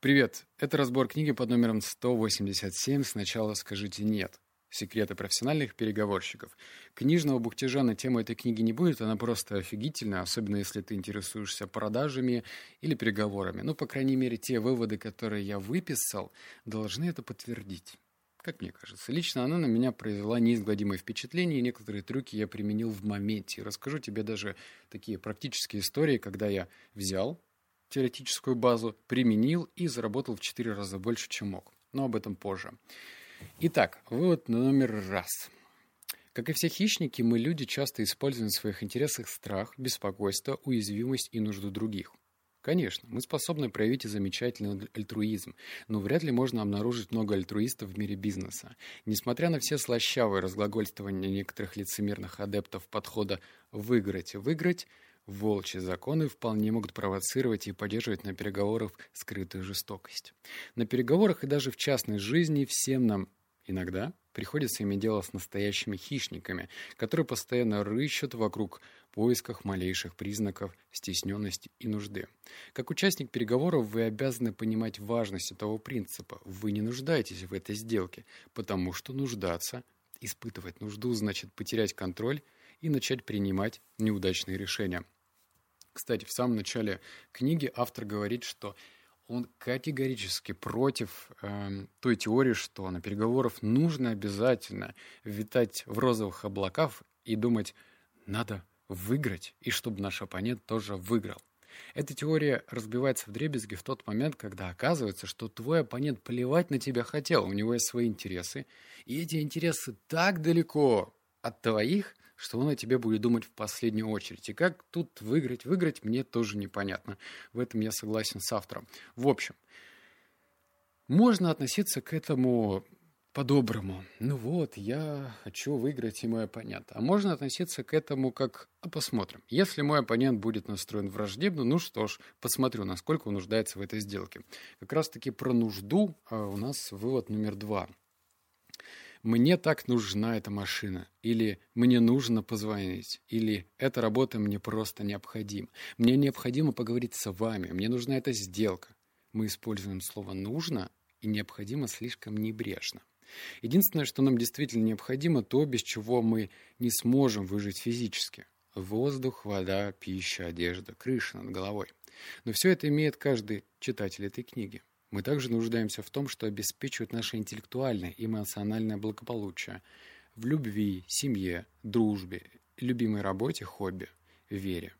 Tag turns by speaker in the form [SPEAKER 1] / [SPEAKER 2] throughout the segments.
[SPEAKER 1] Привет, это разбор книги под номером 187 «Сначала скажите нет». Секреты профессиональных переговорщиков. Книжного бухтежа на тему этой книги не будет, она просто офигительная, особенно если ты интересуешься продажами или переговорами. Ну, по крайней мере, те выводы, которые я выписал, должны это подтвердить. Как мне кажется. Лично она на меня произвела неизгладимое впечатление, и некоторые трюки я применил в моменте. Расскажу тебе даже такие практические истории, когда я взял теоретическую базу, применил и заработал в 4 раза больше, чем мог. Но об этом позже. Итак, вывод номер раз. Как и все хищники, мы, люди, часто используем в своих интересах страх, беспокойство, уязвимость и нужду других. Конечно, мы способны проявить и замечательный альтруизм, но вряд ли можно обнаружить много альтруистов в мире бизнеса. Несмотря на все слащавые разглагольствования некоторых лицемерных адептов подхода «выиграть и выиграть», Волчьи законы вполне могут провоцировать и поддерживать на переговорах скрытую жестокость. На переговорах и даже в частной жизни всем нам иногда приходится иметь дело с настоящими хищниками, которые постоянно рыщут вокруг поисках малейших признаков стесненности и нужды. Как участник переговоров вы обязаны понимать важность этого принципа. Вы не нуждаетесь в этой сделке, потому что нуждаться, испытывать нужду, значит потерять контроль и начать принимать неудачные решения – кстати, в самом начале книги автор говорит, что он категорически против э, той теории, что на переговорах нужно обязательно витать в розовых облаках и думать, надо выиграть, и чтобы наш оппонент тоже выиграл. Эта теория разбивается в дребезги в тот момент, когда оказывается, что твой оппонент плевать на тебя хотел, у него есть свои интересы, и эти интересы так далеко от твоих, что он о тебе будет думать в последнюю очередь. И как тут выиграть? Выиграть мне тоже непонятно. В этом я согласен с автором. В общем, можно относиться к этому по-доброму. Ну вот, я хочу выиграть, и мой оппонент. А можно относиться к этому как «а посмотрим». Если мой оппонент будет настроен враждебно, ну что ж, посмотрю, насколько он нуждается в этой сделке. Как раз-таки про нужду а у нас вывод номер два – «мне так нужна эта машина», или «мне нужно позвонить», или «эта работа мне просто необходима», «мне необходимо поговорить с вами», «мне нужна эта сделка». Мы используем слово «нужно» и «необходимо» слишком небрежно. Единственное, что нам действительно необходимо, то, без чего мы не сможем выжить физически. Воздух, вода, пища, одежда, крыша над головой. Но все это имеет каждый читатель этой книги. Мы также нуждаемся в том, что обеспечивает наше интеллектуальное и эмоциональное благополучие в любви, семье, дружбе, любимой работе, хобби, вере.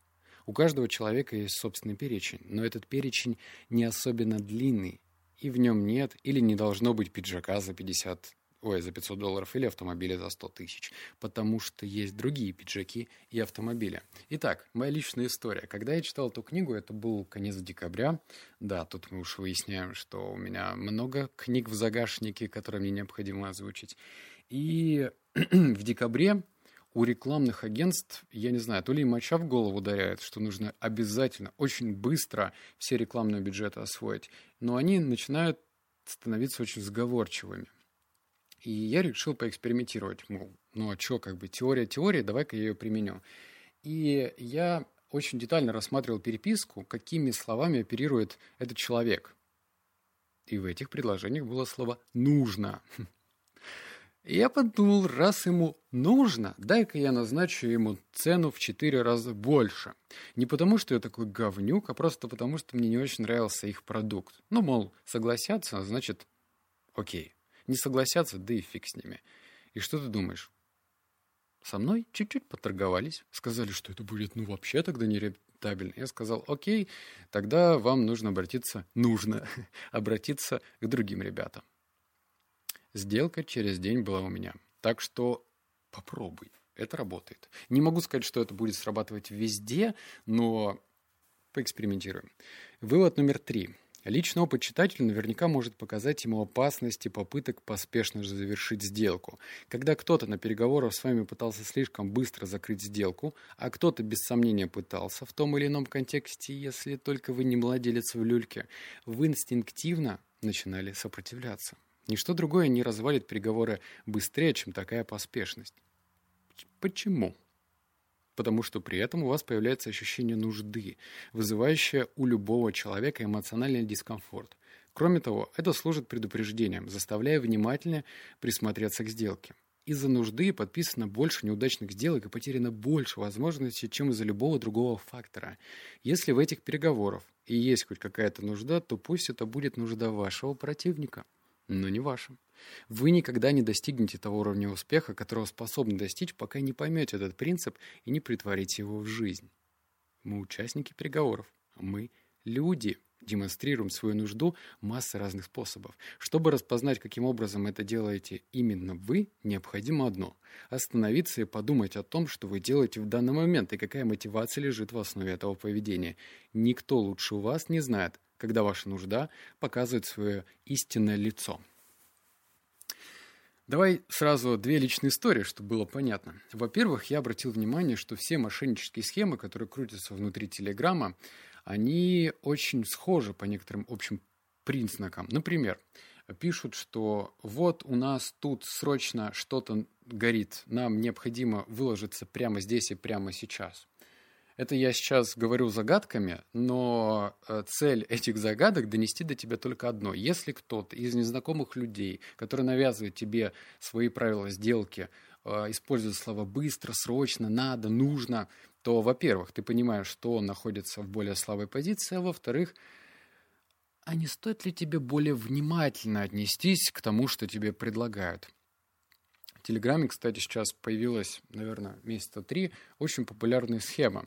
[SPEAKER 1] У каждого человека есть собственный перечень, но этот перечень не особенно длинный, и в нем нет или не должно быть пиджака за 50 ой, за 500 долларов или автомобиля за 100 тысяч, потому что есть другие пиджаки и автомобили. Итак, моя личная история. Когда я читал эту книгу, это был конец декабря. Да, тут мы уж выясняем, что у меня много книг в загашнике, которые мне необходимо озвучить. И в декабре у рекламных агентств, я не знаю, то ли моча в голову ударяет, что нужно обязательно, очень быстро все рекламные бюджеты освоить, но они начинают становиться очень сговорчивыми. И я решил поэкспериментировать, мол, ну а что, как бы теория теория, давай-ка я ее применю. И я очень детально рассматривал переписку, какими словами оперирует этот человек. И в этих предложениях было слово «нужно». И я подумал, раз ему нужно, дай-ка я назначу ему цену в четыре раза больше. Не потому, что я такой говнюк, а просто потому, что мне не очень нравился их продукт. Ну, мол, согласятся, значит, окей не согласятся, да и фиг с ними. И что ты думаешь? Со мной чуть-чуть поторговались, сказали, что это будет, ну, вообще тогда нерентабельно. Я сказал, окей, тогда вам нужно обратиться, нужно обратиться к другим ребятам. Сделка через день была у меня. Так что попробуй, это работает. Не могу сказать, что это будет срабатывать везде, но поэкспериментируем. Вывод номер три – Личный опыт читателя наверняка может показать ему опасности попыток поспешно завершить сделку. Когда кто-то на переговорах с вами пытался слишком быстро закрыть сделку, а кто-то без сомнения пытался в том или ином контексте, если только вы не владелец в люльке, вы инстинктивно начинали сопротивляться. Ничто другое не развалит переговоры быстрее, чем такая поспешность. Почему? Потому что при этом у вас появляется ощущение нужды, вызывающее у любого человека эмоциональный дискомфорт. Кроме того, это служит предупреждением, заставляя внимательнее присмотреться к сделке. Из-за нужды подписано больше неудачных сделок и потеряно больше возможностей, чем из-за любого другого фактора. Если в этих переговорах и есть хоть какая-то нужда, то пусть это будет нужда вашего противника, но не ваша. Вы никогда не достигнете того уровня успеха, которого способны достичь, пока не поймете этот принцип и не притворите его в жизнь. Мы участники переговоров, мы люди – демонстрируем свою нужду масса разных способов. Чтобы распознать, каким образом это делаете именно вы, необходимо одно – остановиться и подумать о том, что вы делаете в данный момент и какая мотивация лежит в основе этого поведения. Никто лучше вас не знает, когда ваша нужда показывает свое истинное лицо. Давай сразу две личные истории, чтобы было понятно. Во-первых, я обратил внимание, что все мошеннические схемы, которые крутятся внутри Телеграма, они очень схожи по некоторым общим признакам. Например, пишут, что вот у нас тут срочно что-то горит, нам необходимо выложиться прямо здесь и прямо сейчас. Это я сейчас говорю загадками, но э, цель этих загадок донести до тебя только одно. Если кто-то из незнакомых людей, который навязывает тебе свои правила сделки, э, использует слова быстро, срочно, надо, нужно, то, во-первых, ты понимаешь, что он находится в более слабой позиции, а во-вторых, а не стоит ли тебе более внимательно отнестись к тому, что тебе предлагают? Телеграме, кстати, сейчас появилась, наверное, месяца три, очень популярная схема.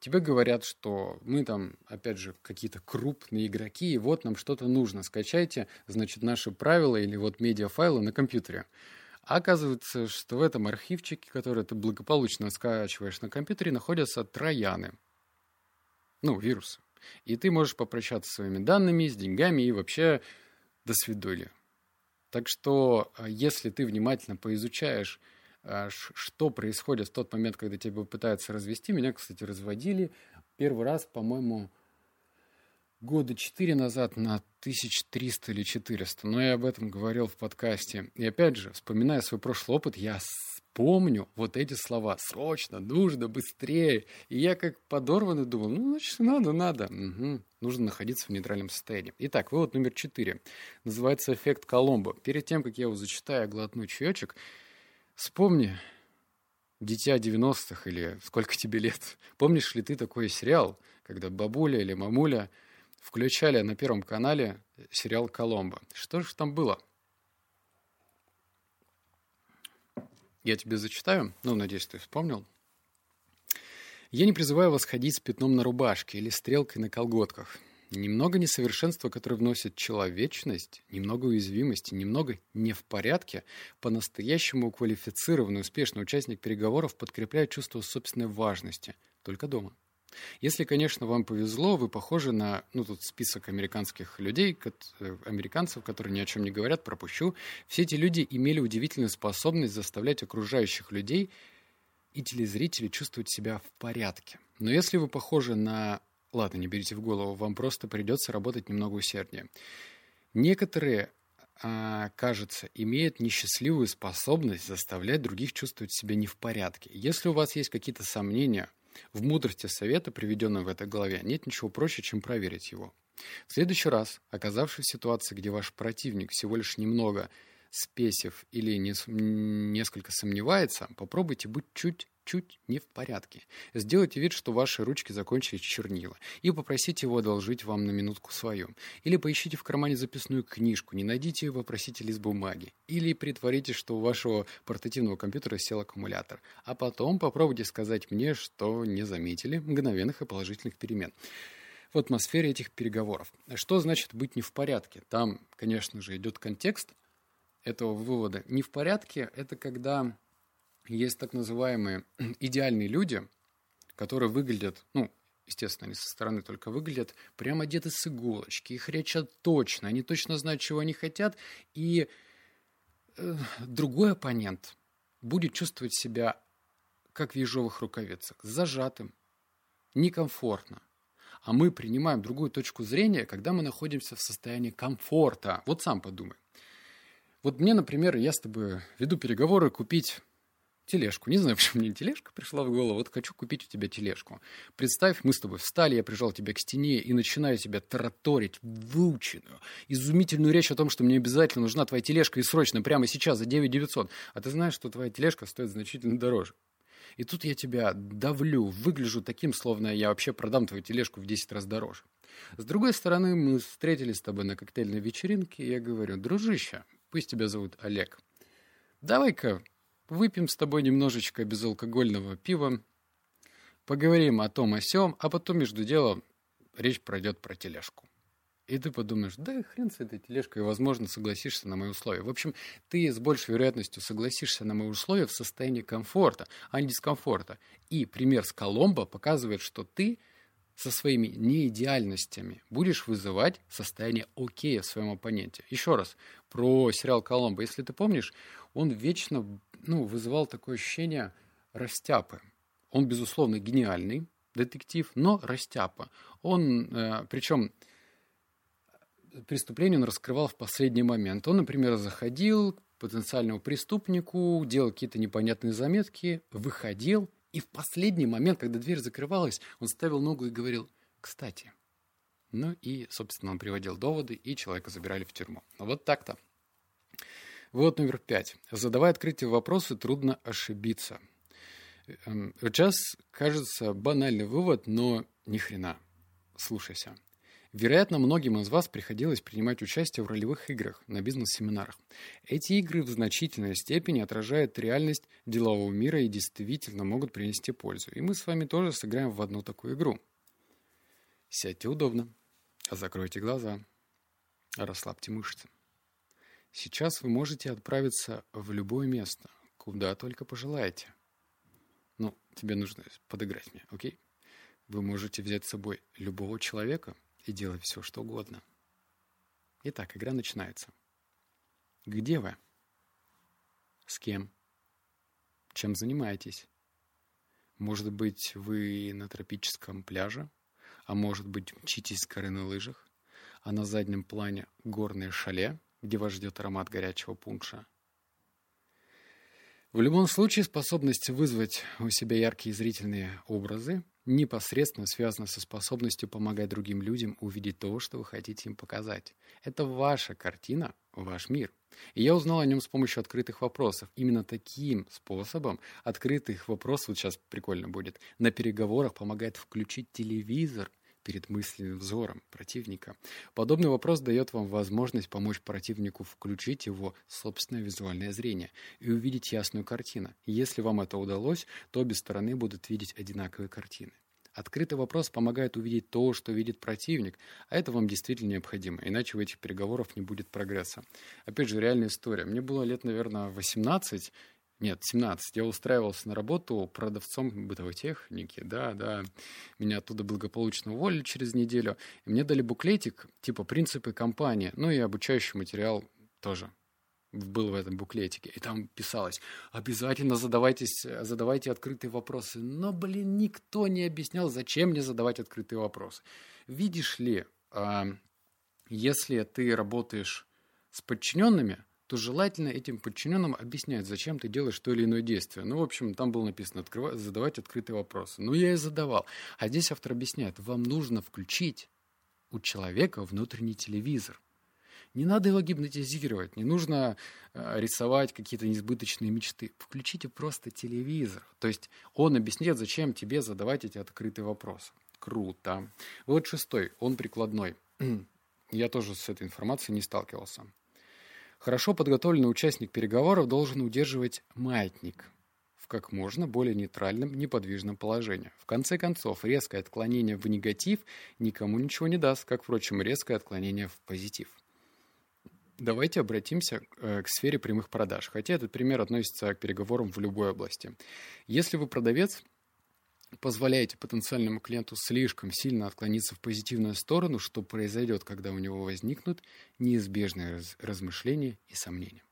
[SPEAKER 1] Тебе говорят, что мы там, опять же, какие-то крупные игроки, и вот нам что-то нужно. Скачайте, значит, наши правила или вот медиафайлы на компьютере. А оказывается, что в этом архивчике, который ты благополучно скачиваешь на компьютере, находятся трояны. Ну, вирусы. И ты можешь попрощаться с своими данными, с деньгами и вообще до свидули. Так что, а, если ты внимательно поизучаешь, а, что происходит в тот момент, когда тебя пытаются развести, меня, кстати, разводили первый раз, по-моему, года четыре назад на 1300 или 400, но я об этом говорил в подкасте. И опять же, вспоминая свой прошлый опыт, я помню вот эти слова «срочно», «нужно», «быстрее». И я как подорванный думал, ну, значит, надо, надо. Угу. Нужно находиться в нейтральном состоянии. Итак, вывод номер четыре. Называется «эффект Коломбо». Перед тем, как я его зачитаю, глотну чаечек, вспомни «Дитя 90-х» или «Сколько тебе лет?» Помнишь ли ты такой сериал, когда бабуля или мамуля – включали на Первом канале сериал «Коломбо». Что же там было? Я тебе зачитаю, ну, надеюсь, ты вспомнил. Я не призываю вас ходить с пятном на рубашке или стрелкой на колготках. Немного несовершенства, которое вносит человечность, немного уязвимости, немного не в порядке, по-настоящему квалифицированный успешный участник переговоров подкрепляет чувство собственной важности. Только дома. Если, конечно, вам повезло, вы похожи на, ну, тут список американских людей, э, американцев, которые ни о чем не говорят, пропущу. Все эти люди имели удивительную способность заставлять окружающих людей и телезрителей чувствовать себя в порядке. Но если вы похожи на... Ладно, не берите в голову, вам просто придется работать немного усерднее. Некоторые а, кажется, имеют несчастливую способность заставлять других чувствовать себя не в порядке. Если у вас есть какие-то сомнения в мудрости совета, приведенном в этой главе, нет ничего проще, чем проверить его. В следующий раз, оказавшись в ситуации, где ваш противник всего лишь немного спесив или не, несколько сомневается, попробуйте быть чуть чуть не в порядке. Сделайте вид, что ваши ручки закончились чернила, и попросите его одолжить вам на минутку свою. Или поищите в кармане записную книжку, не найдите и попросите лист бумаги. Или притворитесь, что у вашего портативного компьютера сел аккумулятор. А потом попробуйте сказать мне, что не заметили мгновенных и положительных перемен в атмосфере этих переговоров. Что значит быть не в порядке? Там, конечно же, идет контекст этого вывода. Не в порядке – это когда есть так называемые идеальные люди, которые выглядят, ну, естественно, они со стороны только выглядят, прямо одеты с иголочки, их речат точно, они точно знают, чего они хотят, и э, другой оппонент будет чувствовать себя как в ежовых рукавицах, зажатым, некомфортно. А мы принимаем другую точку зрения, когда мы находимся в состоянии комфорта. Вот сам подумай. Вот мне, например, я с тобой веду переговоры купить тележку. Не знаю, почему мне тележка пришла в голову. Вот хочу купить у тебя тележку. Представь, мы с тобой встали, я прижал тебя к стене и начинаю тебя тараторить выученную, изумительную речь о том, что мне обязательно нужна твоя тележка и срочно, прямо сейчас, за 9 900. А ты знаешь, что твоя тележка стоит значительно дороже. И тут я тебя давлю, выгляжу таким, словно я вообще продам твою тележку в 10 раз дороже. С другой стороны, мы встретились с тобой на коктейльной вечеринке, и я говорю, дружище, пусть тебя зовут Олег, давай-ка выпьем с тобой немножечко безалкогольного пива, поговорим о том, о сём, а потом между делом речь пройдет про тележку. И ты подумаешь, да хрен с этой тележкой, возможно, согласишься на мои условия. В общем, ты с большей вероятностью согласишься на мои условия в состоянии комфорта, а не дискомфорта. И пример с Коломбо показывает, что ты со своими неидеальностями будешь вызывать состояние окей в своем оппоненте. Еще раз, про сериал «Коломбо». Если ты помнишь, он вечно ну, вызывал такое ощущение растяпы. Он, безусловно, гениальный детектив, но растяпа. Он, э, причем преступление он раскрывал в последний момент. Он, например, заходил к потенциальному преступнику, делал какие-то непонятные заметки, выходил, и в последний момент, когда дверь закрывалась, он ставил ногу и говорил «кстати». Ну и, собственно, он приводил доводы, и человека забирали в тюрьму. Вот так-то. Вот номер пять. Задавая открытие вопросы, трудно ошибиться. Эм, сейчас кажется банальный вывод, но ни хрена. Слушайся. Вероятно, многим из вас приходилось принимать участие в ролевых играх на бизнес-семинарах. Эти игры в значительной степени отражают реальность делового мира и действительно могут принести пользу. И мы с вами тоже сыграем в одну такую игру. Сядьте удобно, закройте глаза, расслабьте мышцы. Сейчас вы можете отправиться в любое место, куда только пожелаете. Ну, тебе нужно подыграть мне, окей? Вы можете взять с собой любого человека – и делать все, что угодно. Итак, игра начинается. Где вы? С кем? Чем занимаетесь? Может быть, вы на тропическом пляже? А может быть, мчитесь с горы на лыжах? А на заднем плане горное шале, где вас ждет аромат горячего пунша? В любом случае, способность вызвать у себя яркие зрительные образы непосредственно связана со способностью помогать другим людям увидеть то, что вы хотите им показать. Это ваша картина, ваш мир. И я узнал о нем с помощью открытых вопросов. Именно таким способом открытых вопросов, вот сейчас прикольно будет, на переговорах помогает включить телевизор – перед мысленным взором противника. Подобный вопрос дает вам возможность помочь противнику включить его собственное визуальное зрение и увидеть ясную картину. Если вам это удалось, то обе стороны будут видеть одинаковые картины. Открытый вопрос помогает увидеть то, что видит противник, а это вам действительно необходимо, иначе в этих переговорах не будет прогресса. Опять же, реальная история. Мне было лет, наверное, 18, нет, 17. Я устраивался на работу продавцом бытовой техники. Да, да. Меня оттуда благополучно уволили через неделю. И мне дали буклетик, типа «Принципы компании». Ну и обучающий материал тоже был в этом буклетике. И там писалось, обязательно задавайтесь, задавайте открытые вопросы. Но, блин, никто не объяснял, зачем мне задавать открытые вопросы. Видишь ли, а, если ты работаешь с подчиненными – то желательно этим подчиненным объяснять, зачем ты делаешь то или иное действие. Ну, в общем, там было написано открывать, задавать открытые вопросы. Ну, я и задавал. А здесь автор объясняет, вам нужно включить у человека внутренний телевизор. Не надо его гипнотизировать, не нужно э, рисовать какие-то несбыточные мечты. Включите просто телевизор. То есть он объясняет, зачем тебе задавать эти открытые вопросы. Круто. Вот шестой, он прикладной. Я тоже с этой информацией не сталкивался. Хорошо подготовленный участник переговоров должен удерживать маятник в как можно более нейтральном, неподвижном положении. В конце концов, резкое отклонение в негатив никому ничего не даст, как, впрочем, резкое отклонение в позитив. Давайте обратимся э, к сфере прямых продаж, хотя этот пример относится к переговорам в любой области. Если вы продавец, позволяете потенциальному клиенту слишком сильно отклониться в позитивную сторону, что произойдет, когда у него возникнут неизбежные раз размышления и сомнения.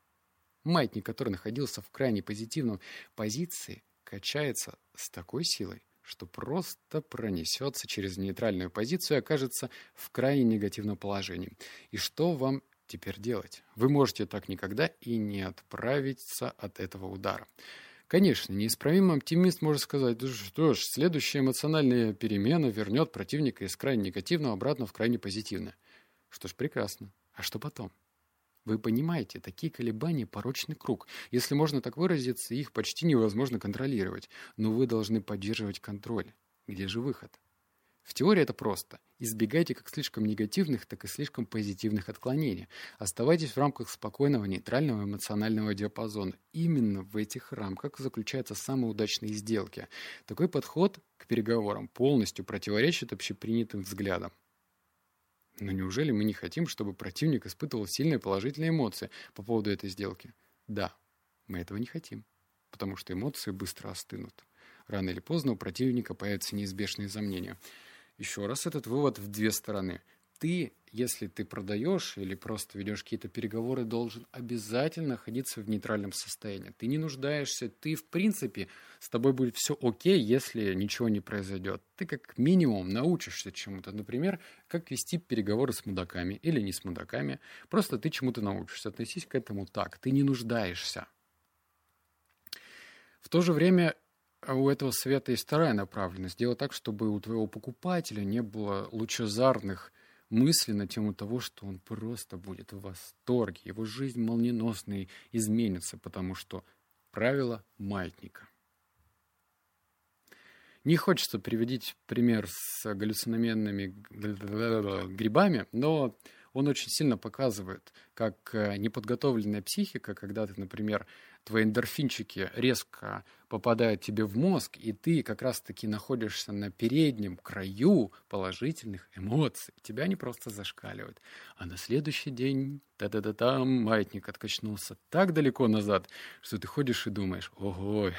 [SPEAKER 1] Маятник, который находился в крайне позитивной позиции, качается с такой силой, что просто пронесется через нейтральную позицию и окажется в крайне негативном положении. И что вам теперь делать? Вы можете так никогда и не отправиться от этого удара. Конечно, неисправимый оптимист может сказать, что ж, следующая эмоциональная перемена вернет противника из крайне негативного обратно в крайне позитивное. Что ж, прекрасно. А что потом? Вы понимаете, такие колебания – порочный круг. Если можно так выразиться, их почти невозможно контролировать. Но вы должны поддерживать контроль. Где же выход? В теории это просто. Избегайте как слишком негативных, так и слишком позитивных отклонений. Оставайтесь в рамках спокойного, нейтрального эмоционального диапазона. Именно в этих рамках заключаются самые удачные сделки. Такой подход к переговорам полностью противоречит общепринятым взглядам. Но неужели мы не хотим, чтобы противник испытывал сильные положительные эмоции по поводу этой сделки? Да, мы этого не хотим, потому что эмоции быстро остынут. Рано или поздно у противника появятся неизбежные сомнения – еще раз этот вывод в две стороны. Ты, если ты продаешь или просто ведешь какие-то переговоры, должен обязательно находиться в нейтральном состоянии. Ты не нуждаешься, ты в принципе, с тобой будет все окей, если ничего не произойдет. Ты как минимум научишься чему-то. Например, как вести переговоры с мудаками или не с мудаками. Просто ты чему-то научишься. Относись к этому так. Ты не нуждаешься. В то же время у этого совета есть вторая направленность. Сделать так, чтобы у твоего покупателя не было лучезарных мыслей на тему того, что он просто будет в восторге, его жизнь молниеносно изменится, потому что правило маятника. Не хочется приводить пример с галлюциноменными грибами, но он очень сильно показывает, как э, неподготовленная психика, когда ты, например, твои эндорфинчики резко попадают тебе в мозг, и ты как раз-таки находишься на переднем краю положительных эмоций. Тебя не просто зашкаливают. А на следующий день та-да-да-там маятник откачнулся так далеко назад, что ты ходишь и думаешь, ого,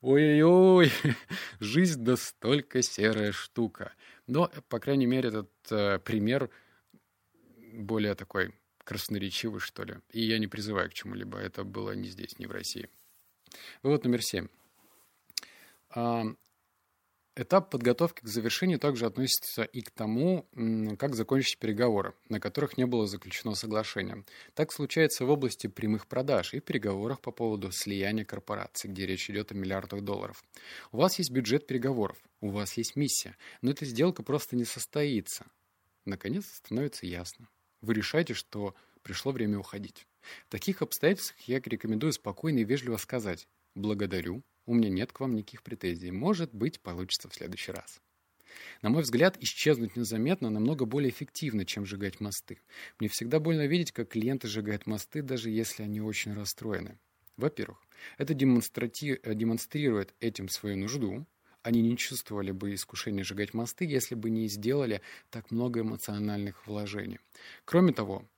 [SPEAKER 1] ой-ой-ой, жизнь настолько серая штука. Но, по крайней мере, этот э, пример более такой красноречивый, что ли. И я не призываю к чему-либо. Это было не здесь, не в России. Вывод номер семь. А, этап подготовки к завершению также относится и к тому, как закончить переговоры, на которых не было заключено соглашение. Так случается в области прямых продаж и переговорах по поводу слияния корпораций, где речь идет о миллиардах долларов. У вас есть бюджет переговоров, у вас есть миссия, но эта сделка просто не состоится. Наконец становится ясно. Вы решаете, что пришло время уходить. В таких обстоятельствах я рекомендую спокойно и вежливо сказать «Благодарю, у меня нет к вам никаких претензий. Может быть, получится в следующий раз». На мой взгляд, исчезнуть незаметно намного более эффективно, чем сжигать мосты. Мне всегда больно видеть, как клиенты сжигают мосты, даже если они очень расстроены. Во-первых, это демонстрирует этим свою нужду, они не чувствовали бы искушения сжигать мосты, если бы не сделали так много эмоциональных вложений. Кроме того,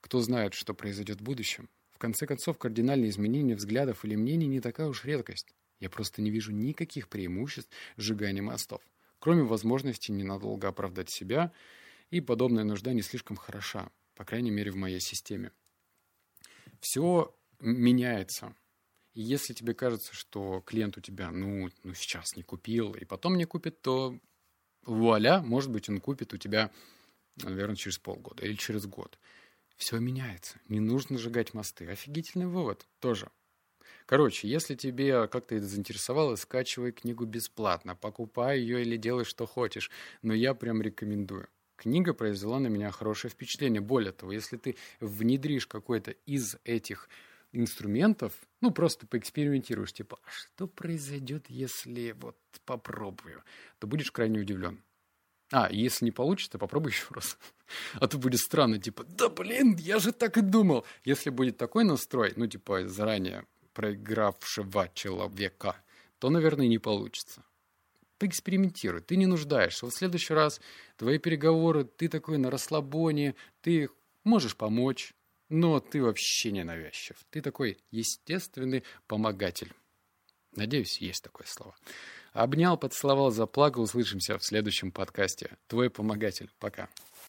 [SPEAKER 1] кто знает, что произойдет в будущем, в конце концов, кардинальные изменения взглядов или мнений не такая уж редкость. Я просто не вижу никаких преимуществ сжигания мостов, кроме возможности ненадолго оправдать себя, и подобная нужда не слишком хороша, по крайней мере в моей системе. Все меняется, если тебе кажется, что клиент у тебя, ну, ну сейчас не купил, и потом не купит, то вуаля, может быть, он купит у тебя, наверное, через полгода или через год. Все меняется. Не нужно сжигать мосты. Офигительный вывод тоже. Короче, если тебе как-то это заинтересовало, скачивай книгу бесплатно, покупай ее или делай, что хочешь. Но я прям рекомендую. Книга произвела на меня хорошее впечатление. Более того, если ты внедришь какой-то из этих инструментов, ну, просто поэкспериментируешь, типа, а что произойдет, если вот попробую, то будешь крайне удивлен. А, если не получится, попробуй еще раз. А то будет странно, типа, да блин, я же так и думал. Если будет такой настрой, ну, типа, заранее проигравшего человека, то, наверное, не получится. Поэкспериментируй, ты не нуждаешься. Вот в следующий раз твои переговоры, ты такой на расслабоне, ты можешь помочь, но ты вообще не навязчив. Ты такой естественный помогатель. Надеюсь, есть такое слово. Обнял, поцеловал, заплакал. Услышимся в следующем подкасте. Твой помогатель. Пока.